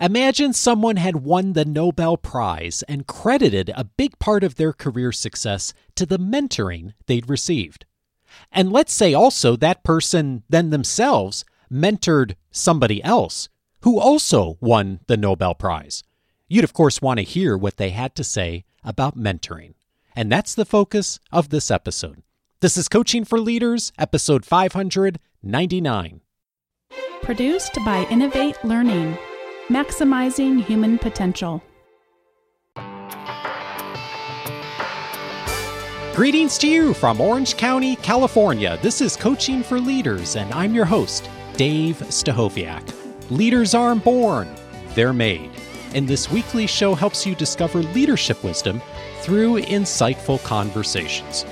Imagine someone had won the Nobel Prize and credited a big part of their career success to the mentoring they'd received. And let's say also that person then themselves mentored somebody else who also won the Nobel Prize. You'd, of course, want to hear what they had to say about mentoring. And that's the focus of this episode. This is Coaching for Leaders, episode 599. Produced by Innovate Learning, maximizing human potential. Greetings to you from Orange County, California. This is Coaching for Leaders, and I'm your host, Dave Stachowiak. Leaders aren't born, they're made. And this weekly show helps you discover leadership wisdom through insightful conversations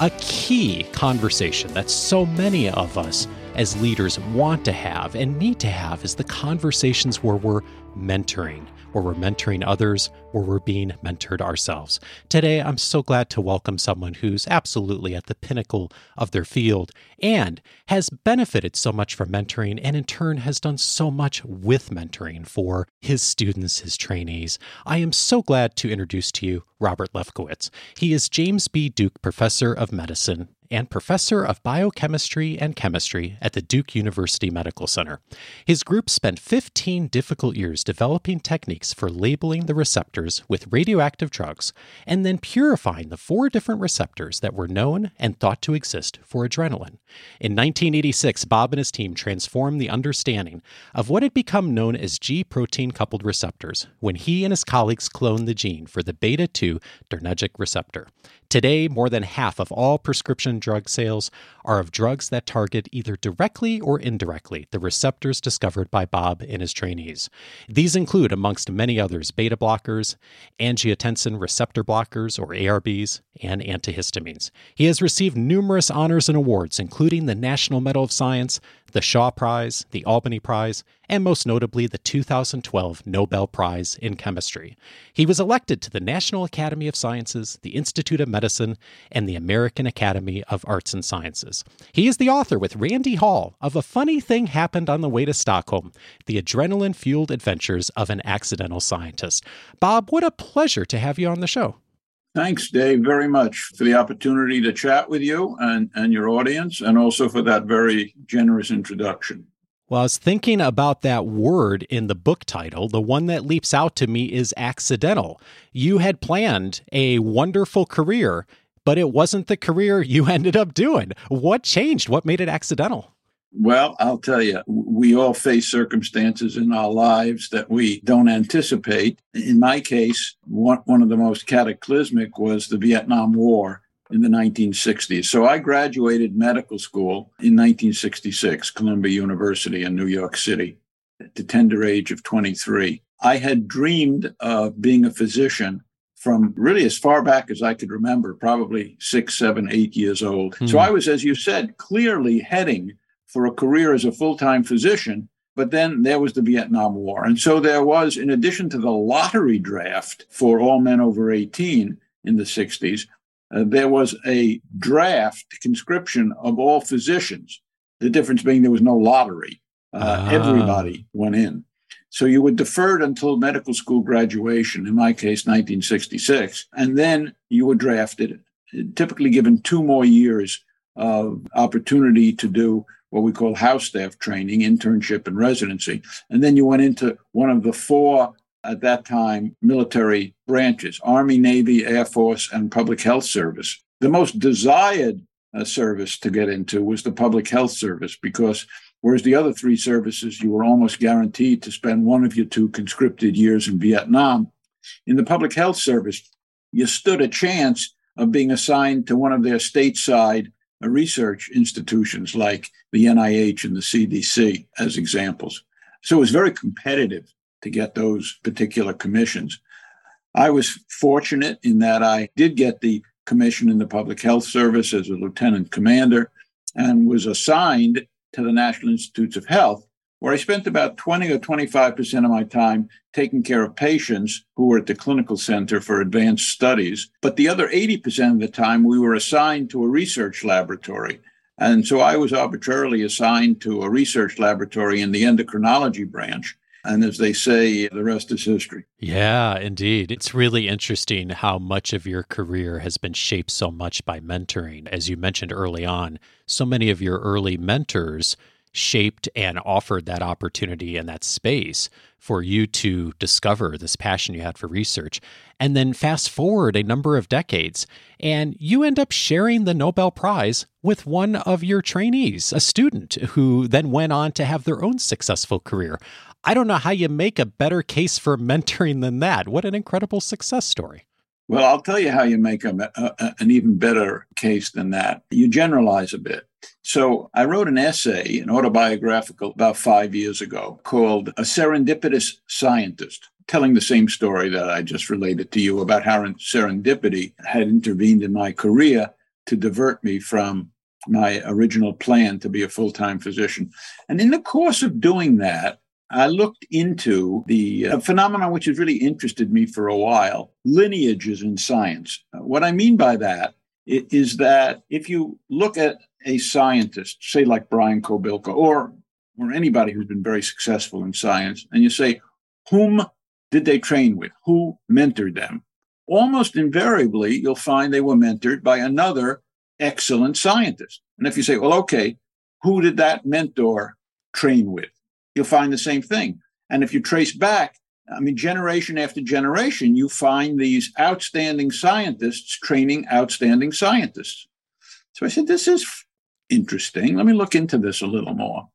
a key conversation that so many of us as leaders want to have and need to have is the conversations where we're mentoring, where we're mentoring others, where we're being mentored ourselves. Today, I'm so glad to welcome someone who's absolutely at the pinnacle of their field and has benefited so much from mentoring and in turn has done so much with mentoring for his students, his trainees. I am so glad to introduce to you Robert Lefkowitz. He is James B. Duke Professor of Medicine and professor of biochemistry and chemistry at the Duke University Medical Center. His group spent 15 difficult years developing techniques for labeling the receptors with radioactive drugs and then purifying the four different receptors that were known and thought to exist for adrenaline. In 1986, Bob and his team transformed the understanding of what had become known as G protein coupled receptors when he and his colleagues cloned the gene for the beta 2 adrenergic receptor. Today, more than half of all prescription drug sales are of drugs that target either directly or indirectly the receptors discovered by Bob and his trainees. These include, amongst many others, beta blockers, angiotensin receptor blockers, or ARBs, and antihistamines. He has received numerous honors and awards, including the National Medal of Science, the Shaw Prize, the Albany Prize, and most notably the 2012 Nobel Prize in Chemistry. He was elected to the National Academy of Sciences, the Institute of Medicine, and the American Academy of Arts and Sciences. He is the author with Randy Hall of A Funny Thing Happened on the Way to Stockholm The Adrenaline Fueled Adventures of an Accidental Scientist. Bob, what a pleasure to have you on the show. Thanks, Dave, very much for the opportunity to chat with you and, and your audience, and also for that very generous introduction. Well, I was thinking about that word in the book title. The one that leaps out to me is accidental. You had planned a wonderful career, but it wasn't the career you ended up doing. What changed? What made it accidental? Well, I'll tell you, we all face circumstances in our lives that we don't anticipate. In my case, one, one of the most cataclysmic was the Vietnam War in the 1960s. So I graduated medical school in 1966, Columbia University in New York City, at the tender age of 23. I had dreamed of being a physician from really as far back as I could remember, probably six, seven, eight years old. Mm. So hmm. I was, as you said, clearly heading for a career as a full time physician. But then there was the Vietnam War. And so there was, in addition to the lottery draft for all men over 18 in the 60s, uh, there was a draft conscription of all physicians. The difference being there was no lottery. Uh, ah. Everybody went in. So you were deferred until medical school graduation, in my case, 1966. And then you were drafted, typically given two more years of opportunity to do what we call house staff training, internship, and residency. And then you went into one of the four at that time military branches Army, Navy, Air Force, and Public Health Service. The most desired uh, service to get into was the Public Health Service because whereas the other three services you were almost guaranteed to spend one of your two conscripted years in Vietnam, in the Public Health Service, you stood a chance of being assigned to one of their stateside Uh, research institutions like the NIH and the CDC as examples. So it was very competitive to get those particular commissions. I was fortunate in that I did get the commission in the Public Health Service as a lieutenant commander and was assigned to the National Institutes of Health where I spent about 20 or 25% of my time taking care of patients who were at the clinical center for advanced studies. But the other 80% of the time, we were assigned to a research laboratory. And so I was arbitrarily assigned to a research laboratory in the endocrinology branch. And as they say, the rest is history. Yeah, indeed. It's really interesting how much of your career has been shaped so much by mentoring. As you mentioned early on, so many of your early mentors shaped and offered that opportunity and that space for you to discover this passion you had for research. And then fast forward a number of decades, and you end up sharing the Nobel Prize with one of your trainees, a student who then went on to have their own successful career. I don't know how you make a better case for mentoring than that. What an incredible success story. Well, I'll tell you how you make a, a, uh, uh, an even better case than that. You generalize a bit. So I wrote an essay, an autobiographical, about five years ago called A Serendipitous Scientist, telling the same story that I just related to you about how serendipity had intervened in my career to divert me from my original plan to be a full time physician. And in the course of doing that, I looked into the uh, phenomenon which has really interested me for a while lineages in science. Uh, what I mean by that is that if you look at a scientist, say like Brian Kobilka, or, or anybody who's been very successful in science, and you say, whom did they train with? Who mentored them? Almost invariably, you'll find they were mentored by another excellent scientist. And if you say, well, okay, who did that mentor train with? You'll find the same thing. And if you trace back, I mean, generation after generation, you find these outstanding scientists training outstanding scientists. So I said, this is interesting. Let me look into this a little more.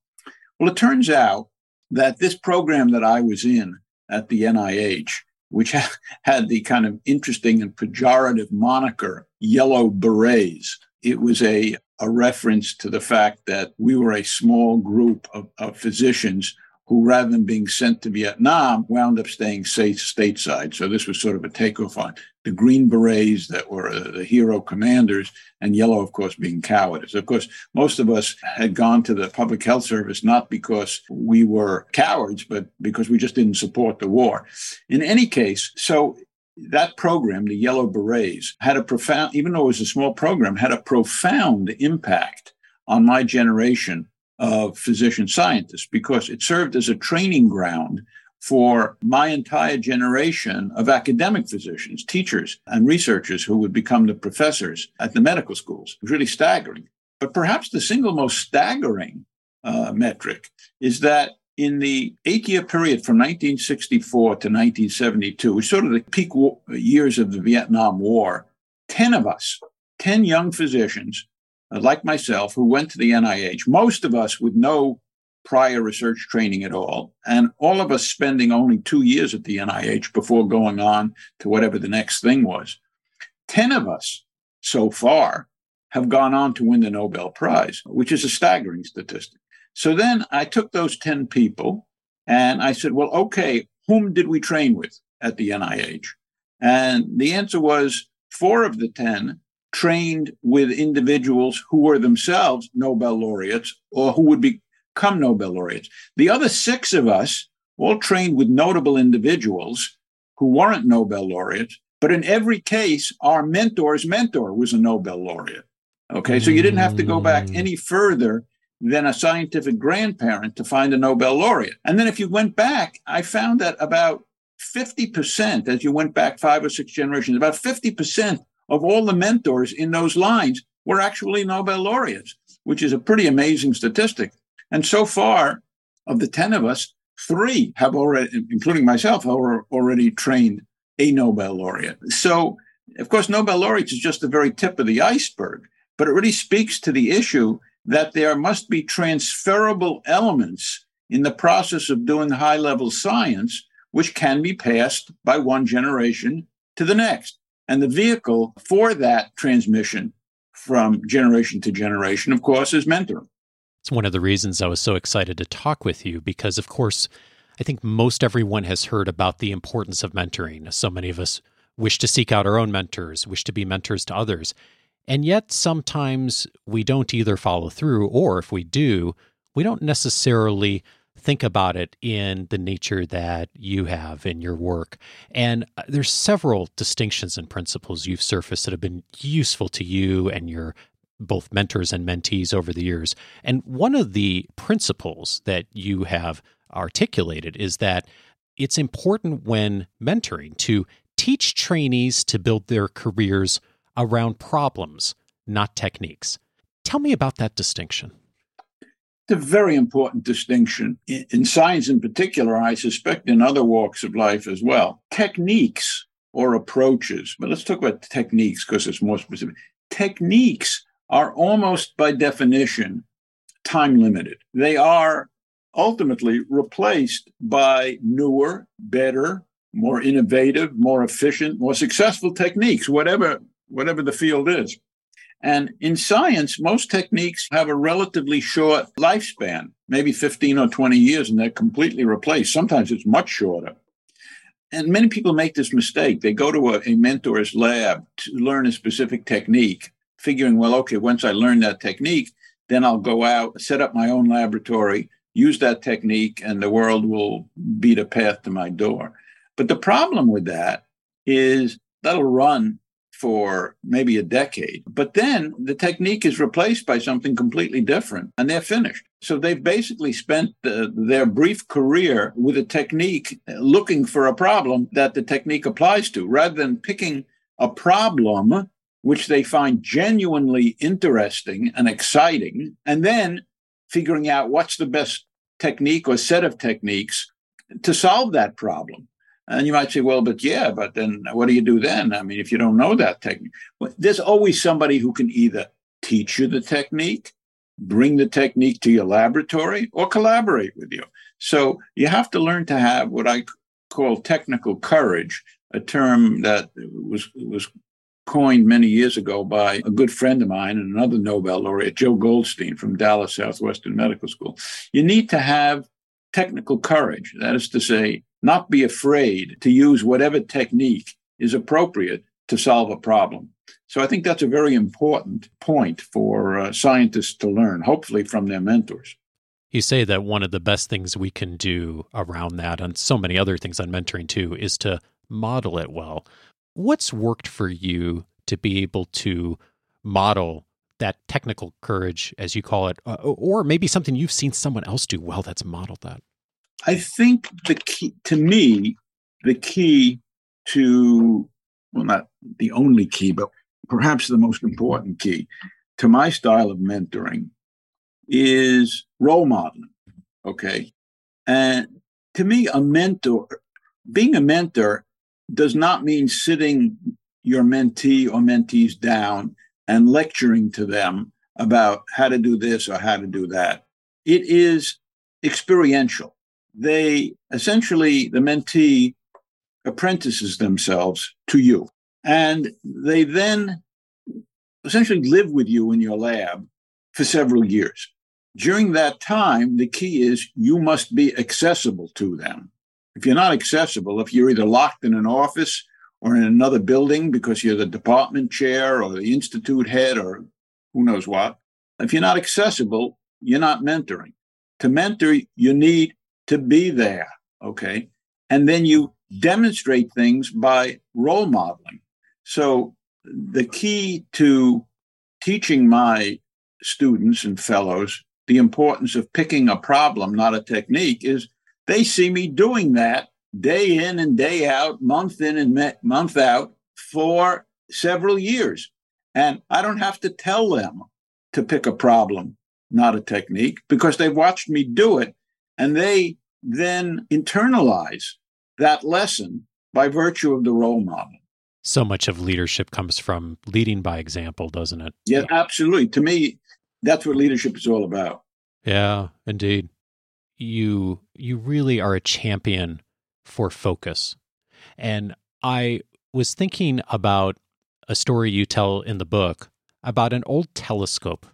Well, it turns out that this program that I was in at the NIH, which had the kind of interesting and pejorative moniker Yellow Berets, it was a a reference to the fact that we were a small group of, of physicians who, rather than being sent to Vietnam, wound up staying safe stateside. So this was sort of a takeoff on the Green Berets that were uh, the hero commanders, and yellow, of course, being cowards. Of course, most of us had gone to the public health service not because we were cowards, but because we just didn't support the war. In any case, so that program, the Yellow Berets, had a profound, even though it was a small program, had a profound impact on my generation of physician scientists because it served as a training ground for my entire generation of academic physicians, teachers, and researchers who would become the professors at the medical schools. It was really staggering. But perhaps the single most staggering uh, metric is that in the eight year period from 1964 to 1972, which sort of the peak years of the Vietnam War, 10 of us, 10 young physicians uh, like myself who went to the NIH, most of us with no prior research training at all, and all of us spending only two years at the NIH before going on to whatever the next thing was. 10 of us so far have gone on to win the Nobel Prize, which is a staggering statistic. So then I took those 10 people and I said, well, okay, whom did we train with at the NIH? And the answer was four of the 10 trained with individuals who were themselves Nobel laureates or who would become Nobel laureates. The other six of us all trained with notable individuals who weren't Nobel laureates, but in every case, our mentor's mentor was a Nobel laureate. Okay, so you didn't have to go back mm. any further than a scientific grandparent to find a Nobel laureate. And then if you went back, I found that about 50%, as you went back five or six generations, about 50% of all the mentors in those lines were actually Nobel laureates, which is a pretty amazing statistic. And so far, of the 10 of us, three have already, including myself, have already trained a Nobel laureate. So, of course, Nobel laureates is just the very tip of the iceberg, but it really speaks to the issue that there must be transferable elements in the process of doing high level science, which can be passed by one generation to the next. And the vehicle for that transmission from generation to generation, of course, is mentoring. It's one of the reasons I was so excited to talk with you because, of course, I think most everyone has heard about the importance of mentoring. So many of us wish to seek out our own mentors, wish to be mentors to others. And yet, sometimes we don't either follow through, or if we do, we don't necessarily think about it in the nature that you have in your work. And uh, there's several distinctions and principles you've surfaced that have been useful to you and your both mentors and mentees over the years. And one of the principles that you have articulated is that it's important when mentoring to teach trainees to build their careers around problems, not techniques. Tell me about that distinction. It's a very important distinction in science, in particular, I suspect in other walks of life as well. Techniques or approaches, but let's talk about techniques because it's more specific. Techniques are almost by definition time limited. They are ultimately replaced by newer, better, more innovative, more efficient, more successful techniques, whatever whatever the field is. And in science, most techniques have a relatively short lifespan, maybe 15 or 20 years, and they're completely replaced. Sometimes it's much shorter. And many people make this mistake. They go to a, a mentor's lab to learn a specific technique, figuring, well, okay, once I learn that technique, then I'll go out, set up my own laboratory, use that technique, and the world will beat a path to my door. But the problem with that is that'll run for maybe a decade. But then the technique is replaced by something completely different and they're finished. So they've basically spent the, their brief career with a technique uh, looking for a problem that the technique applies to rather than picking a problem which they find genuinely interesting and exciting and then figuring out what's the best technique or set of techniques to solve that problem. And you might say, well, but yeah, but then what do you do then? I mean, if you don't know that technique, there's always somebody who can either teach you the technique, bring the technique to your laboratory, or collaborate with you. So you have to learn to have what I call technical courage, a term that was was coined many years ago by a good friend of mine and another Nobel laureate, Joe Goldstein from Dallas Southwestern Medical School. You need to have technical courage. That is to say, not be afraid to use whatever technique is appropriate to solve a problem. So I think that's a very important point for uh, scientists to learn, hopefully from their mentors. You say that one of the best things we can do around that, and so many other things on mentoring too, is to model it well. What's worked for you to be able to model that technical courage, as you call it, uh, or maybe something you've seen someone else do well that's modeled that? I think the key to me, the key to well, not the only key, but perhaps the most important key to my style of mentoring is role modeling. Okay. And to me, a mentor, being a mentor does not mean sitting your mentee or mentees down and lecturing to them about how to do this or how to do that. It is experiential they essentially, the mentee apprentices themselves to you. And they then essentially live with you in your lab for several years. During that time, the key is you must be accessible to them. If you're not accessible, if you're either locked in an office or in another building because you're the department chair or the institute head or who knows what, if you're not accessible, you're not mentoring. To mentor, you need to be there. Okay. And then you demonstrate things by role modeling. So the key to teaching my students and fellows the importance of picking a problem, not a technique, is they see me doing that day in and day out, month in and month out for several years. And I don't have to tell them to pick a problem, not a technique, because they've watched me do it and they then internalize that lesson by virtue of the role model. So much of leadership comes from leading by example, doesn't it? Yeah, absolutely. To me, that's what leadership is all about. Yeah, indeed. You you really are a champion for focus. And I was thinking about a story you tell in the book about an old telescope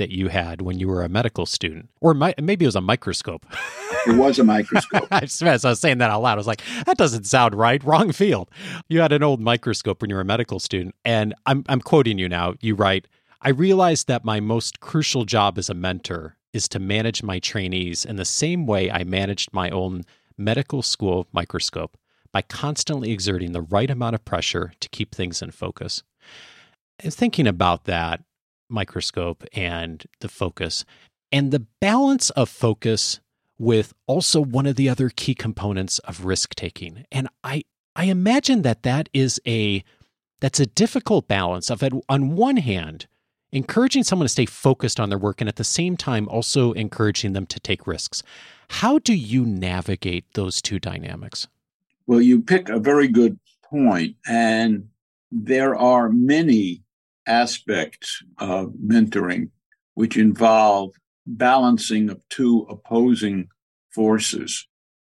that you had when you were a medical student, or my, maybe it was a microscope. it was a microscope. As I was saying that out loud, I was like, that doesn't sound right. Wrong field. You had an old microscope when you were a medical student. And I'm, I'm quoting you now. You write, I realized that my most crucial job as a mentor is to manage my trainees in the same way I managed my own medical school microscope by constantly exerting the right amount of pressure to keep things in focus. And thinking about that, microscope and the focus and the balance of focus with also one of the other key components of risk taking. And I I imagine that that is a that's a difficult balance of on one hand encouraging someone to stay focused on their work and at the same time also encouraging them to take risks. How do you navigate those two dynamics? Well, you pick a very good point, and there are many aspects of mentoring which involve balancing of two opposing forces.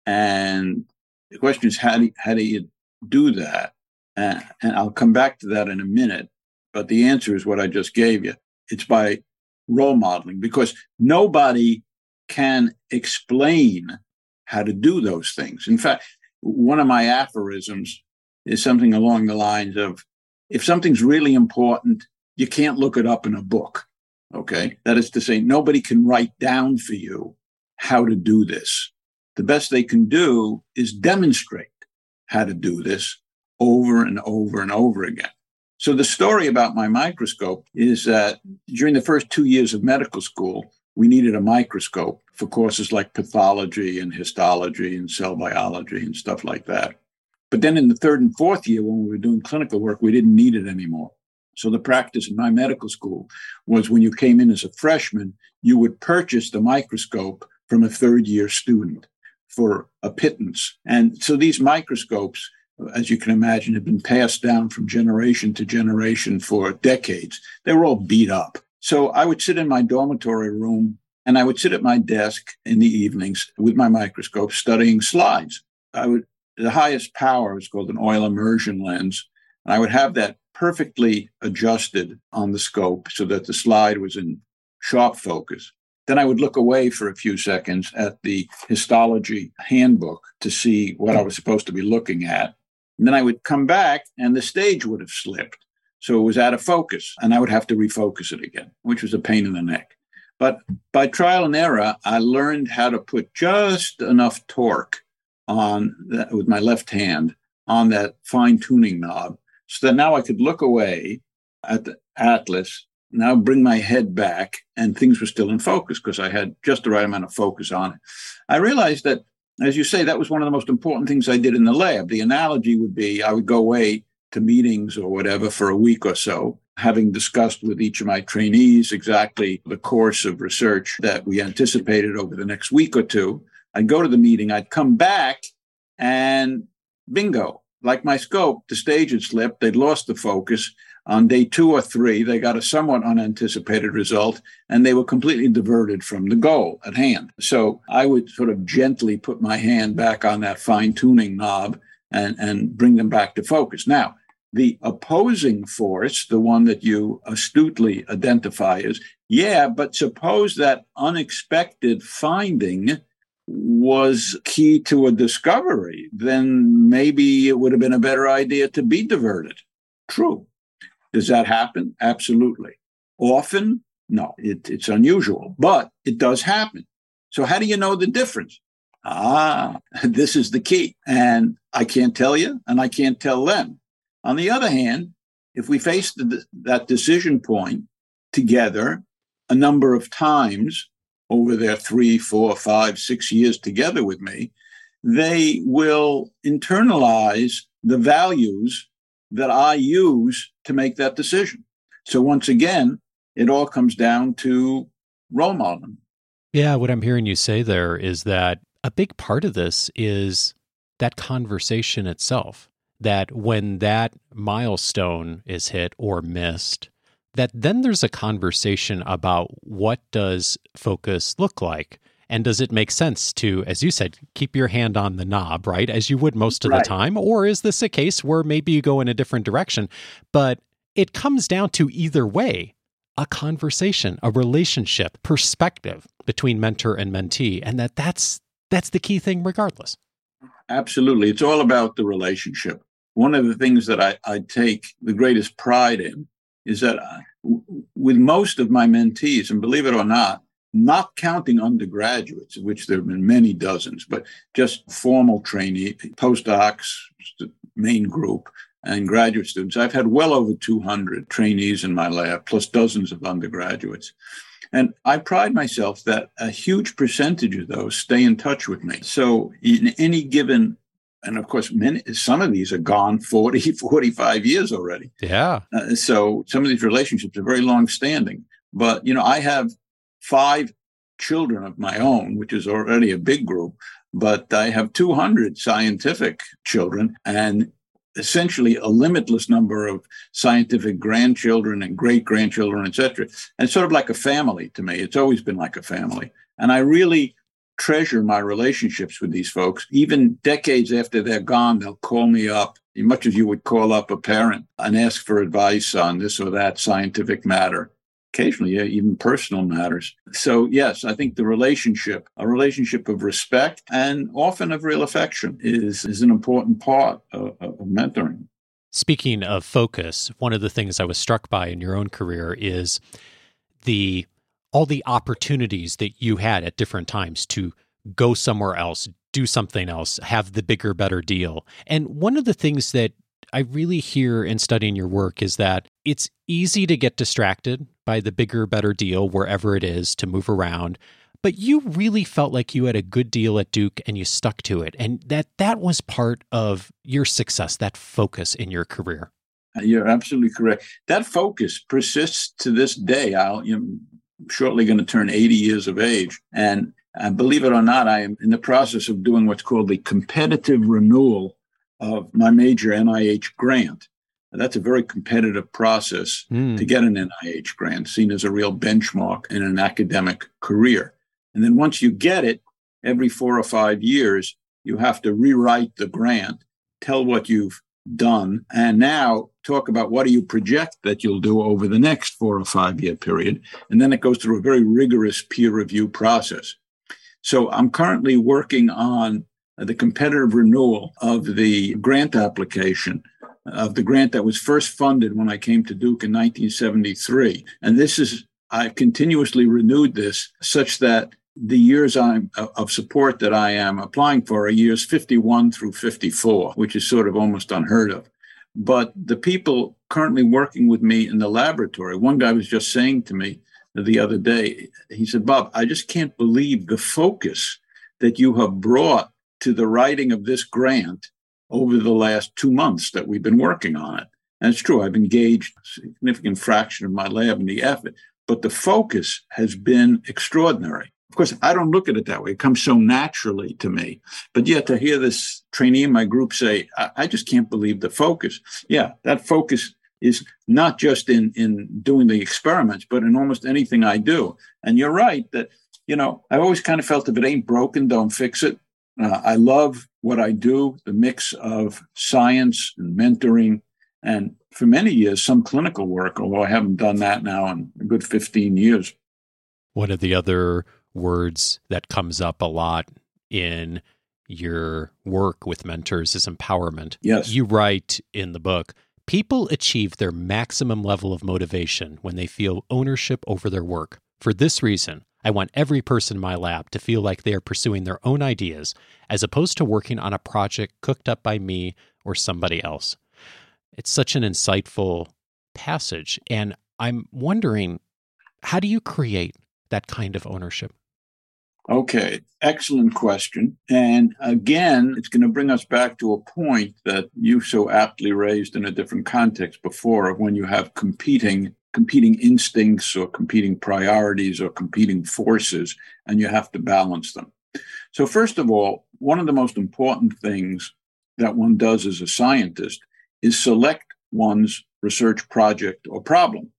And the question is, how do, you, how do you do that? And I'll come back to that in a minute. But the answer is what I just gave you. It's by role modeling because nobody can explain how to do those things. In fact, one of my aphorisms is something along the lines of if something's really important, you can't look it up in a book. Okay. That is to say, nobody can write down for you how to do this. The best they can do is demonstrate how to do this over and over and over again. So the story about my microscope is that during the first two years of medical school, we needed a microscope for courses like pathology and histology and cell biology and stuff like that. But then in the third and fourth year, when we were doing clinical work, we didn't need it anymore. So the practice in my medical school was when you came in as a freshman, you would purchase the microscope from a third year student for a pittance. And so these microscopes, as you can imagine, have been passed down from generation to generation for decades. They were all beat up. So I would sit in my dormitory room and I would sit at my desk in the evenings with my microscope studying slides. I would the highest power is called an oil immersion lens. And I would have that perfectly adjusted on the scope so that the slide was in sharp focus. Then I would look away for a few seconds at the histology handbook to see what I was supposed to be looking at. And then I would come back and the stage would have slipped. So it was out of focus and I would have to refocus it again, which was a pain in the neck. But by trial and error, I learned how to put just enough torque on that, with my left hand on that fine tuning knob so that now I could look away at the atlas, now bring my head back, and things were still in focus because I had just the right amount of focus on it. I realized that, as you say, that was one of the most important things I did in the lab. The analogy would be I would go away to meetings or whatever for a week or so, having discussed with each of my trainees exactly the course of research that we anticipated over the next week or two. I'd go to the meeting, I'd come back, and bingo, like my scope, the stage had slipped. They'd lost the focus. On day two or three, they got a somewhat unanticipated result and they were completely diverted from the goal at hand. So I would sort of gently put my hand back on that fine tuning knob and, and bring them back to focus. Now, the opposing force, the one that you astutely identify as, yeah, but suppose that unexpected finding was key to a discovery, then maybe it would have been a better idea to be diverted. True. Does that happen? Absolutely. Often? No, it, it's unusual, but it does happen. So, how do you know the difference? Ah, this is the key. And I can't tell you, and I can't tell them. On the other hand, if we face the, that decision point together a number of times, over their three, four, five, six years together with me, they will internalize the values that I use to make that decision. So once again, it all comes down to role modeling. Yeah, what I'm hearing you say there is that a big part of this is that conversation itself. That when that milestone is hit or missed, that then there's a conversation about what does focus look like? And does it make sense to as you said keep your hand on the knob right as you would most of right. the time? Or is this a case where maybe you go in a different direction? But it comes down to either way a conversation a relationship perspective between mentor and mentee and that that's that's the key thing regardless. Absolutely. It's all about the relationship. One of the things that I, I take the greatest pride in is that uh, with most of my mentees, and believe it or not, not counting undergraduates, which there have been many dozens, but just formal trainee, postdocs, the main group, and graduate students. I've had well over 200 trainees in my lab, plus dozens of undergraduates. And I pride myself that a huge percentage of those stay in touch with me. So in any given and of course many some of these are gone 40 45 years already. Yeah. Uh, so some of these relationships are very long standing but you know i have five children of my own which is already a big group but i have 200 scientific children and essentially a limitless number of scientific grandchildren and great grandchildren etc and it's sort of like a family to me. It's always been like a family. And i really treasure my relationships with these folks. Even decades after they're gone, they'll call me up, much as you would call up a parent and ask for advice on this or that scientific matter. Occasionally, yeah, even personal matters. So, yes, I think the relationship, a relationship of respect and often of real affection, is, is an important part of, of mentoring. Speaking of focus, one of the things I was struck by in your own career is the all the opportunities that you had at different times to go somewhere else, do something else, have the bigger, better deal. And one of the things that I really hear in studying your work is that it's easy to get distracted by the bigger, better deal wherever it is to move around. But you really felt like you had a good deal at Duke and you stuck to it. And that that was part of your success, that focus in your career. You're absolutely correct. That focus persists to this day. I'll you know, shortly going to turn 80 years of age. And uh, believe it or not, I am in the process of doing what's called the competitive renewal of my major NIH grant. That's a very competitive process mm. to get an NIH grant, seen as a real benchmark in an academic career. And then once you get it, every four or five years, you have to rewrite the grant, tell what you've done, and now talk about what do you project that you'll do over the next four or five year period. And then it goes through a very rigorous peer review process. So I'm currently working on the competitive renewal of the grant application of the grant that was first funded when I came to Duke in 1973. And this is, I've continuously renewed this such that the years I'm of support that I am applying for are years 51 through 54, which is sort of almost unheard of. But the people currently working with me in the laboratory, one guy was just saying to me the other day, he said, Bob, I just can't believe the focus that you have brought to the writing of this grant over the last two months that we've been working on it. And it's true, I've engaged a significant fraction of my lab in the effort, but the focus has been extraordinary. Of course, I don't look at it that way. It comes so naturally to me. But yet to hear this trainee in my group say, I, I just can't believe the focus. Yeah, that focus is not just in, in doing the experiments, but in almost anything I do. And you're right that, you know, I've always kind of felt if it ain't broken, don't fix it. Uh, I love what I do, the mix of science and mentoring, and for many years, some clinical work, although I haven't done that now in a good 15 years. One of the other words that comes up a lot in your work with mentors is empowerment. Yes. You write in the book, people achieve their maximum level of motivation when they feel ownership over their work. For this reason, I want every person in my lab to feel like they are pursuing their own ideas as opposed to working on a project cooked up by me or somebody else. It's such an insightful passage. And I'm wondering, how do you create that kind of ownership? Okay, excellent question. And again, it's going to bring us back to a point that you so aptly raised in a different context before of when you have competing competing instincts or competing priorities or competing forces and you have to balance them. So first of all, one of the most important things that one does as a scientist is select one's research project or problem.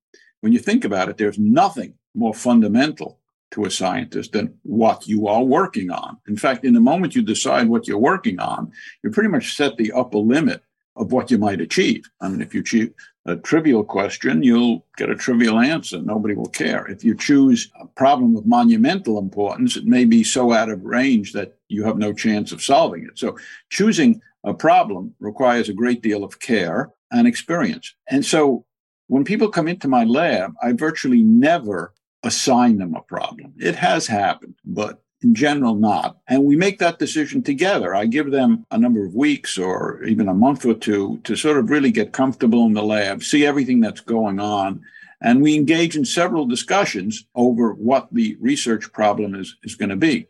When you think about it, there's nothing more fundamental to a scientist than what you are working on. In fact, in the moment you decide what you're working on, you pretty much set the upper limit of what you might achieve. I mean, if you choose a trivial question, you'll get a trivial answer. Nobody will care. If you choose a problem of monumental importance, it may be so out of range that you have no chance of solving it. So choosing a problem requires a great deal of care and experience. And so when people come into my lab, I virtually never assign them a problem. It has happened, but in general, not. And we make that decision together. I give them a number of weeks or even a month or two to sort of really get comfortable in the lab, see everything that's going on. And we engage in several discussions over what the research problem is, is going to be.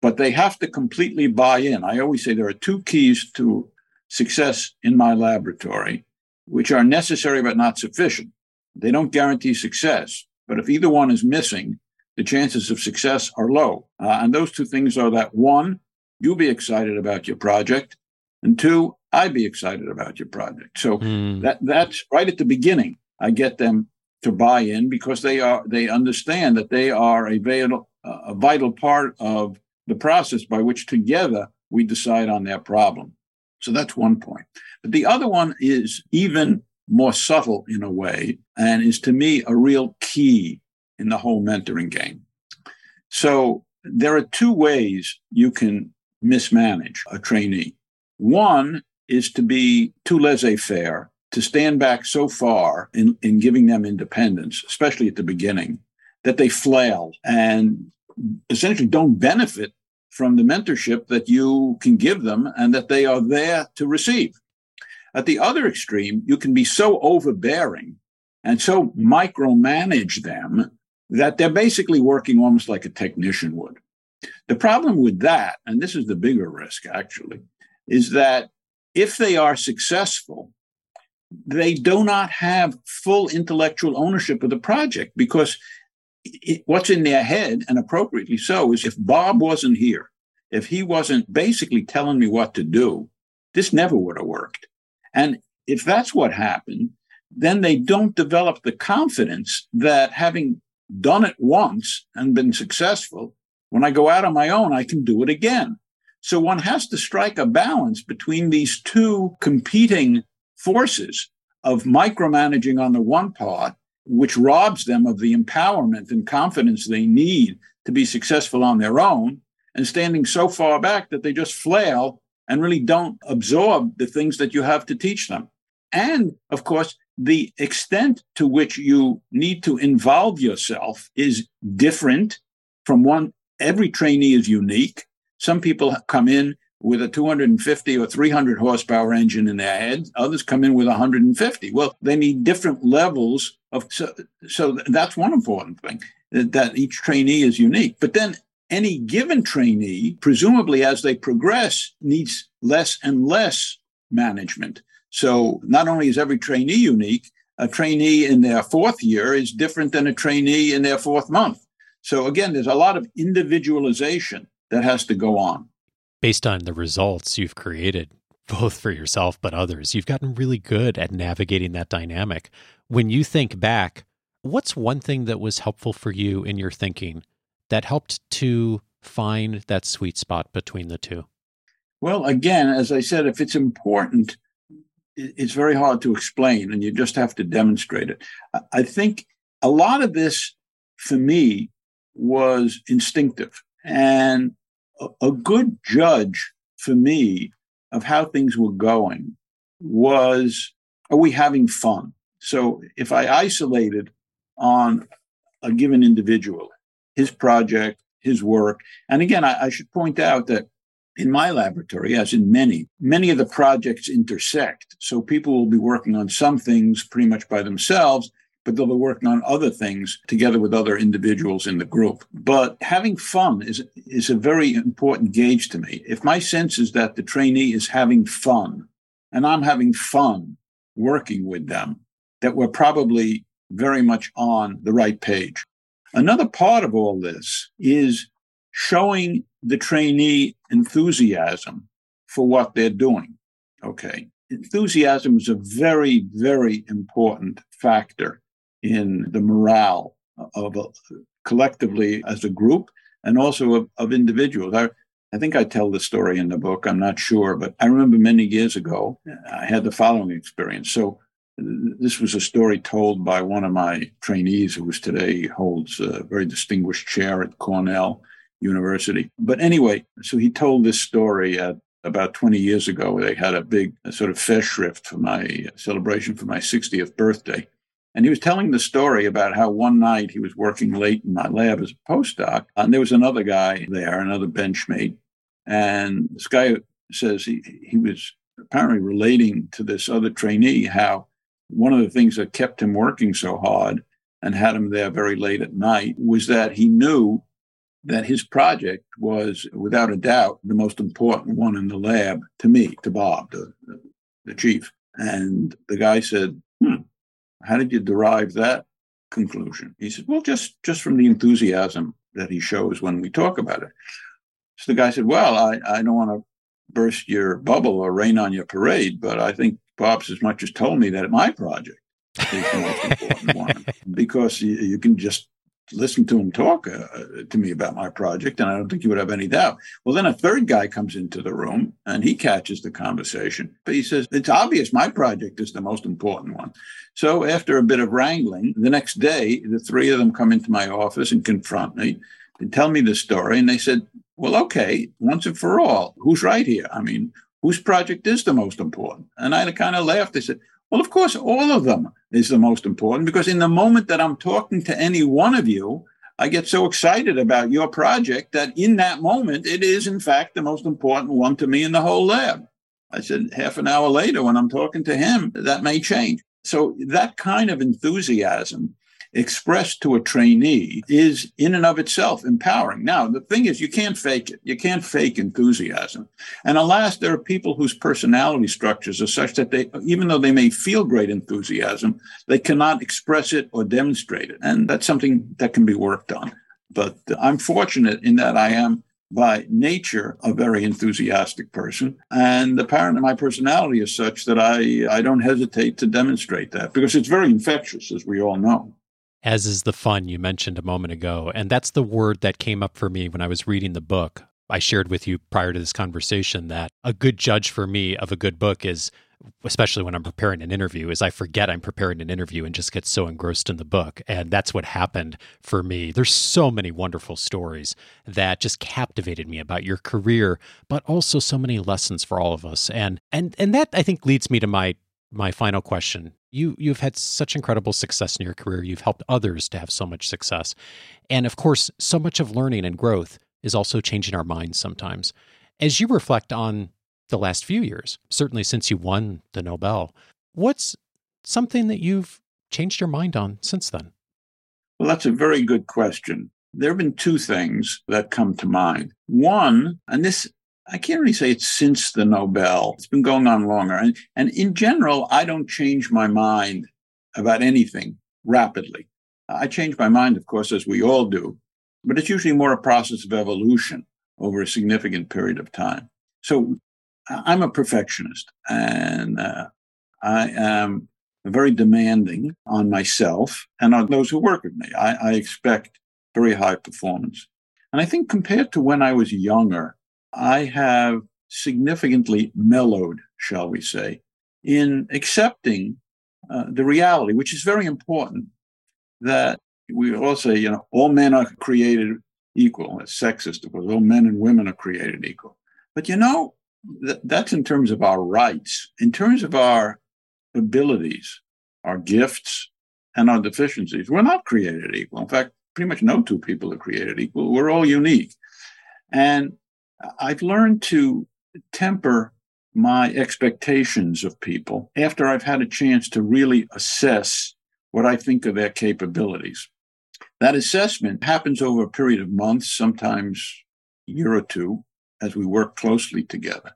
But they have to completely buy in. I always say there are two keys to success in my laboratory, which are necessary but not sufficient. They don't guarantee success. But if either one is missing, the chances of success are low. Uh, and those two things are that one, you be excited about your project, and two, I be excited about your project. So mm. that that's right at the beginning. I get them to buy in because they are they understand that they are a vital a vital part of the process by which together we decide on their problem. So that's one point. But the other one is even more subtle in a way and is to me a real key in the whole mentoring game. So there are two ways you can mismanage a trainee. One is to be too laissez faire, to stand back so far in, in giving them independence, especially at the beginning, that they flail and essentially don't benefit from the mentorship that you can give them and that they are there to receive. At the other extreme, you can be so overbearing and so micromanage them that they're basically working almost like a technician would. The problem with that, and this is the bigger risk actually, is that if they are successful, they do not have full intellectual ownership of the project because it, what's in their head, and appropriately so, is if Bob wasn't here, if he wasn't basically telling me what to do, this never would have worked. And if that's what happened, then they don't develop the confidence that having done it once and been successful, when I go out on my own, I can do it again. So one has to strike a balance between these two competing forces of micromanaging on the one part, which robs them of the empowerment and confidence they need to be successful on their own, and standing so far back that they just flail and really don't absorb the things that you have to teach them. And of course, the extent to which you need to involve yourself is different from one. Every trainee is unique. Some people come in with a 250 or 300 horsepower engine in their head. Others come in with 150. Well, they need different levels of. So, so that's one important thing that each trainee is unique. But then any given trainee, presumably as they progress, needs less and less management. So not only is every trainee unique, a trainee in their fourth year is different than a trainee in their fourth month. So again, there's a lot of individualization that has to go on. Based on the results you've created, both for yourself but others, you've gotten really good at navigating that dynamic. When you think back, what's one thing that was helpful for you in your thinking that helped to find that sweet spot between the two? Well, again, as I said, if it's important, it's very hard to explain and you just have to demonstrate it. I think a lot of this for me was instinctive and a good judge for me of how things were going was are we having fun? So if I isolated on a given individual, his project, his work, and again, I, I should point out that in my laboratory, as in many, many of the projects intersect. So people will be working on some things pretty much by themselves, but they'll be working on other things together with other individuals in the group. But having fun is, is a very important gauge to me. If my sense is that the trainee is having fun and I'm having fun working with them, that we're probably very much on the right page. Another part of all this is showing the trainee enthusiasm for what they're doing. Okay. Enthusiasm is a very, very important factor in the morale of a, collectively as a group and also of, of individuals. I, I think I tell the story in the book. I'm not sure, but I remember many years ago, I had the following experience. So this was a story told by one of my trainees who today holds a very distinguished chair at Cornell University. But anyway, so he told this story at about 20 years ago. They had a big sort of festschrift for my uh, celebration for my 60th birthday. And he was telling the story about how one night he was working late in my lab as a postdoc, and there was another guy there, another benchmate. And this guy says he, he was apparently relating to this other trainee how one of the things that kept him working so hard and had him there very late at night was that he knew that his project was, without a doubt, the most important one in the lab to me, to Bob, the, the chief. And the guy said, hmm, how did you derive that conclusion? He said, well, just, just from the enthusiasm that he shows when we talk about it. So the guy said, well, I, I don't want to burst your bubble or rain on your parade, but I think Bob's as much as told me that my project is the most important one because you, you, can just listen to him talk uh, to me about my project, and I don't think you would have any doubt. Well, then a third guy comes into the room and he catches the conversation. But he says, It's obvious my project is the most important one. So after a bit of wrangling, the next day, the three of them come into my office and confront me and tell me the story. And they said, Well, okay, once and for all, who's right here? I mean, whose project is the most important? And I kind of laughed. They said, well, of course, all of them is the most important because in the moment that I'm talking to any one of you, I get so excited about your project that in that moment, it is, in fact, the most important one to me in the whole lab. I said, half an hour later, when I'm talking to him, that may change. So that kind of enthusiasm expressed to a trainee is in and of itself empowering. Now, the thing is, you can't fake it. You can't fake enthusiasm. And alas, there are people whose personality structures are such that they, even though they may feel great enthusiasm, they cannot express it or demonstrate it. And that's something that can be worked on. But I'm fortunate in that I am by nature a very enthusiastic person and apparently my personality is such that I, I don't hesitate to demonstrate that because it's very infectious as we all know as is the fun you mentioned a moment ago. And that's the word that came up for me when I was reading the book. I shared with you prior to this conversation that a good judge for me of a good book is, especially when I'm preparing an interview, is I forget I'm preparing an interview and just get so engrossed in the book. And that's what happened for me. There's so many wonderful stories that just captivated me about your career, but also so many lessons for all of us. And and and that I think leads me to my my final question you you've had such incredible success in your career. You've helped others to have so much success. And of course so much of learning and growth is also changing our minds sometimes. As you reflect on the last few years certainly since you won the nobel what's something that you've changed your mind on since then? Well that's a very good question. There have been two things that come to mind. One and this I can't really say it's since the Nobel. It's been going on longer. And, and in general, I don't change my mind about anything rapidly. I change my mind, of course, as we all do, but it's usually more a process of evolution over a significant period of time. So I'm a perfectionist and uh, I am very demanding on myself and on those who work with me. I, I expect very high performance. And I think compared to when I was younger, I have significantly mellowed, shall we say, in accepting uh, the reality, which is very important, that we all say, you know, all men are created equal. It's sexist, because all men and women are created equal. But you know, th- that's in terms of our rights. In terms of our abilities, our gifts, and our deficiencies, we're not created equal. In fact, pretty much no two people are created equal. We're all unique. And I've learned to temper my expectations of people after I've had a chance to really assess what I think of their capabilities. That assessment happens over a period of months, sometimes a year or two, as we work closely together.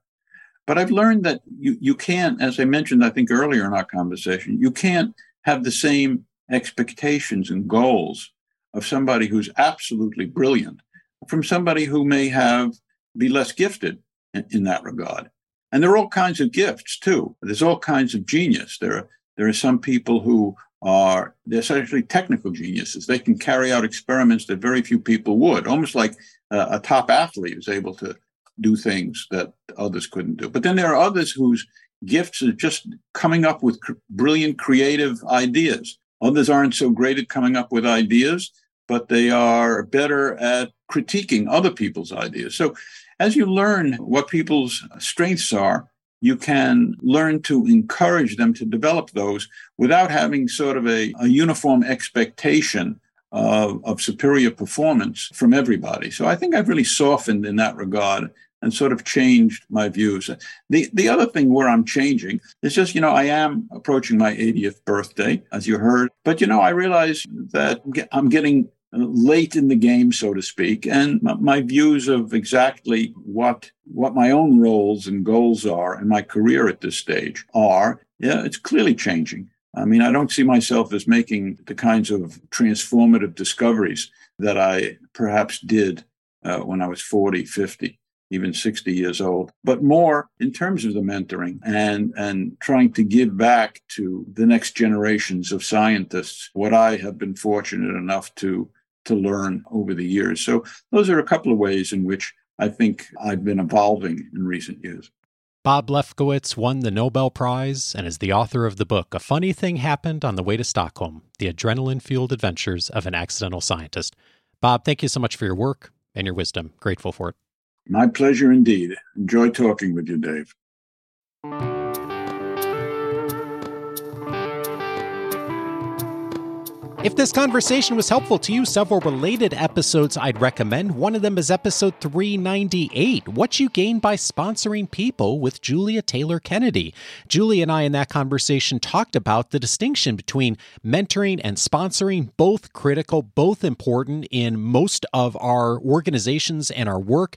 But I've learned that you, you can't, as I mentioned, I think earlier in our conversation, you can't have the same expectations and goals of somebody who's absolutely brilliant from somebody who may have be less gifted in, in that regard. And there are all kinds of gifts too. There's all kinds of genius. There are there are some people who are they're essentially technical geniuses. They can carry out experiments that very few people would, almost like uh, a top athlete is able to do things that others couldn't do. But then there are others whose gifts are just coming up with cr- brilliant creative ideas. Others aren't so great at coming up with ideas, but they are better at critiquing other people's ideas. So as you learn what people's strengths are you can learn to encourage them to develop those without having sort of a, a uniform expectation of, of superior performance from everybody. So I think I've really softened in that regard and sort of changed my views. The the other thing where I'm changing is just, you know, I am approaching my 80th birthday, as you heard, but you know, I realize that I'm getting late in the game, so to speak, and my views of exactly what what my own roles and goals are in my career at this stage are, yeah, it's clearly changing. I mean, I don't see myself as making the kinds of transformative discoveries that I perhaps did uh, when I was 40, 50 even 60 years old, but more in terms of the mentoring and, and trying to give back to the next generations of scientists what I have been fortunate enough to, to learn over the years. So those are a couple of ways in which I think I've been evolving in recent years. Bob Lefkowitz won the Nobel Prize and is the author of the book A Funny Thing Happened on the Way to Stockholm The Adrenaline Fueled Adventures of an Accidental Scientist. Bob, thank you so much for your work and your wisdom. Grateful for it. My pleasure indeed. Enjoy talking with you, Dave. If this conversation was helpful to you, several related episodes I'd recommend. One of them is episode 398 What You Gain by Sponsoring People with Julia Taylor Kennedy. Julie and I, in that conversation, talked about the distinction between mentoring and sponsoring, both critical, both important in most of our organizations and our work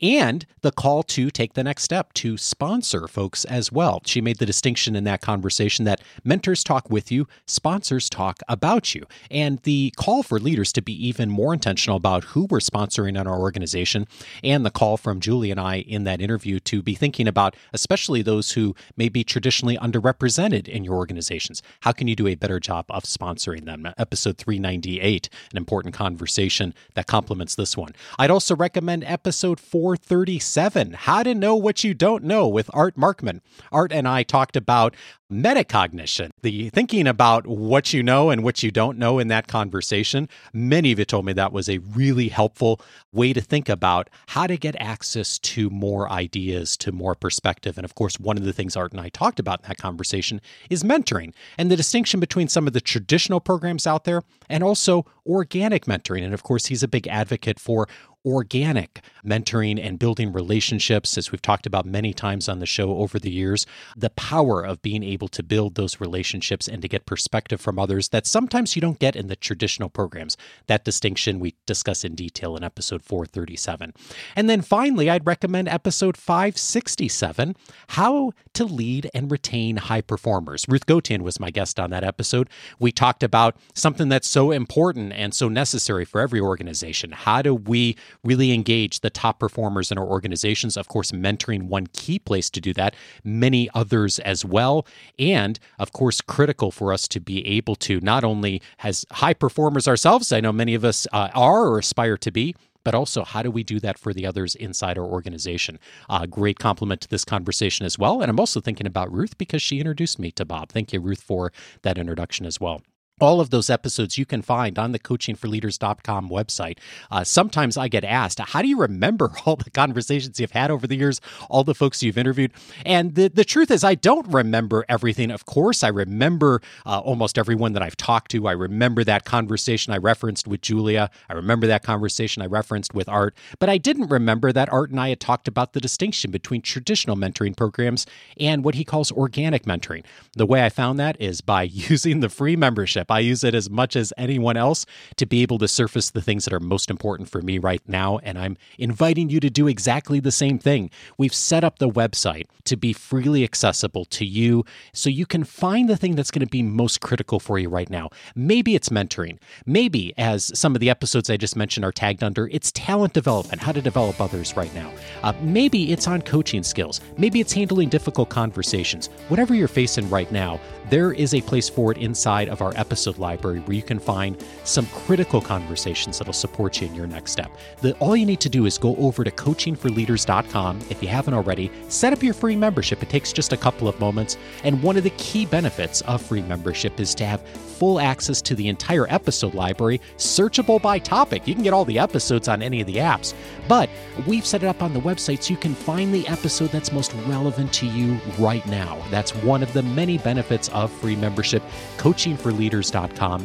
and the call to take the next step to sponsor folks as well. She made the distinction in that conversation that mentors talk with you, sponsors talk about you, and the call for leaders to be even more intentional about who we're sponsoring in our organization, and the call from Julie and I in that interview to be thinking about, especially those who may be traditionally underrepresented in your organizations. How can you do a better job of sponsoring them? Episode 398, an important conversation that complements this one. I'd also recommend episode 4 437 How to Know What You Don't Know with Art Markman. Art and I talked about metacognition, the thinking about what you know and what you don't know in that conversation. Many of you told me that was a really helpful way to think about how to get access to more ideas, to more perspective. And of course, one of the things Art and I talked about in that conversation is mentoring and the distinction between some of the traditional programs out there and also organic mentoring. And of course, he's a big advocate for organic mentoring and building relationships, as we've talked about many times on the show over the years, the power of being able to build those relationships and to get perspective from others that sometimes you don't get in the traditional programs. That distinction we discuss in detail in episode 437. And then finally, I'd recommend episode 567 How to Lead and Retain High Performers. Ruth Gotian was my guest on that episode. We talked about something that's so important and so necessary for every organization. How do we really engage the top performers in our organizations. Of course, mentoring one key place to do that, many others as well. And of course, critical for us to be able to not only as high performers ourselves, I know many of us uh, are or aspire to be, but also how do we do that for the others inside our organization? Uh, great complement to this conversation as well. And I'm also thinking about Ruth because she introduced me to Bob. Thank you, Ruth, for that introduction as well all of those episodes you can find on the coachingforleaders.com website. Uh, sometimes I get asked, how do you remember all the conversations you've had over the years, all the folks you've interviewed? And the, the truth is, I don't remember everything. Of course, I remember uh, almost everyone that I've talked to. I remember that conversation I referenced with Julia. I remember that conversation I referenced with Art. But I didn't remember that Art and I had talked about the distinction between traditional mentoring programs and what he calls organic mentoring. The way I found that is by using the free membership. I use it as much as anyone else to be able to surface the things that are most important for me right now. And I'm inviting you to do exactly the same thing. We've set up the website to be freely accessible to you so you can find the thing that's going to be most critical for you right now. Maybe it's mentoring. Maybe, as some of the episodes I just mentioned are tagged under, it's talent development, how to develop others right now. Uh, maybe it's on coaching skills. Maybe it's handling difficult conversations. Whatever you're facing right now, there is a place for it inside of our episode episode library where you can find some critical conversations that'll support you in your next step. The, all you need to do is go over to coachingforleaders.com if you haven't already. Set up your free membership. It takes just a couple of moments. And one of the key benefits of free membership is to have full access to the entire episode library, searchable by topic. You can get all the episodes on any of the apps, but we've set it up on the website so you can find the episode that's most relevant to you right now. That's one of the many benefits of free membership.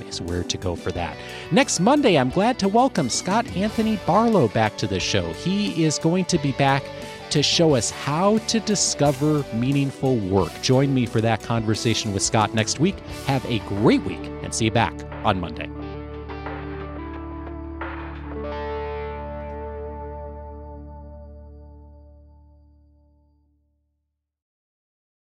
Is where to go for that. Next Monday, I'm glad to welcome Scott Anthony Barlow back to the show. He is going to be back to show us how to discover meaningful work. Join me for that conversation with Scott next week. Have a great week and see you back on Monday.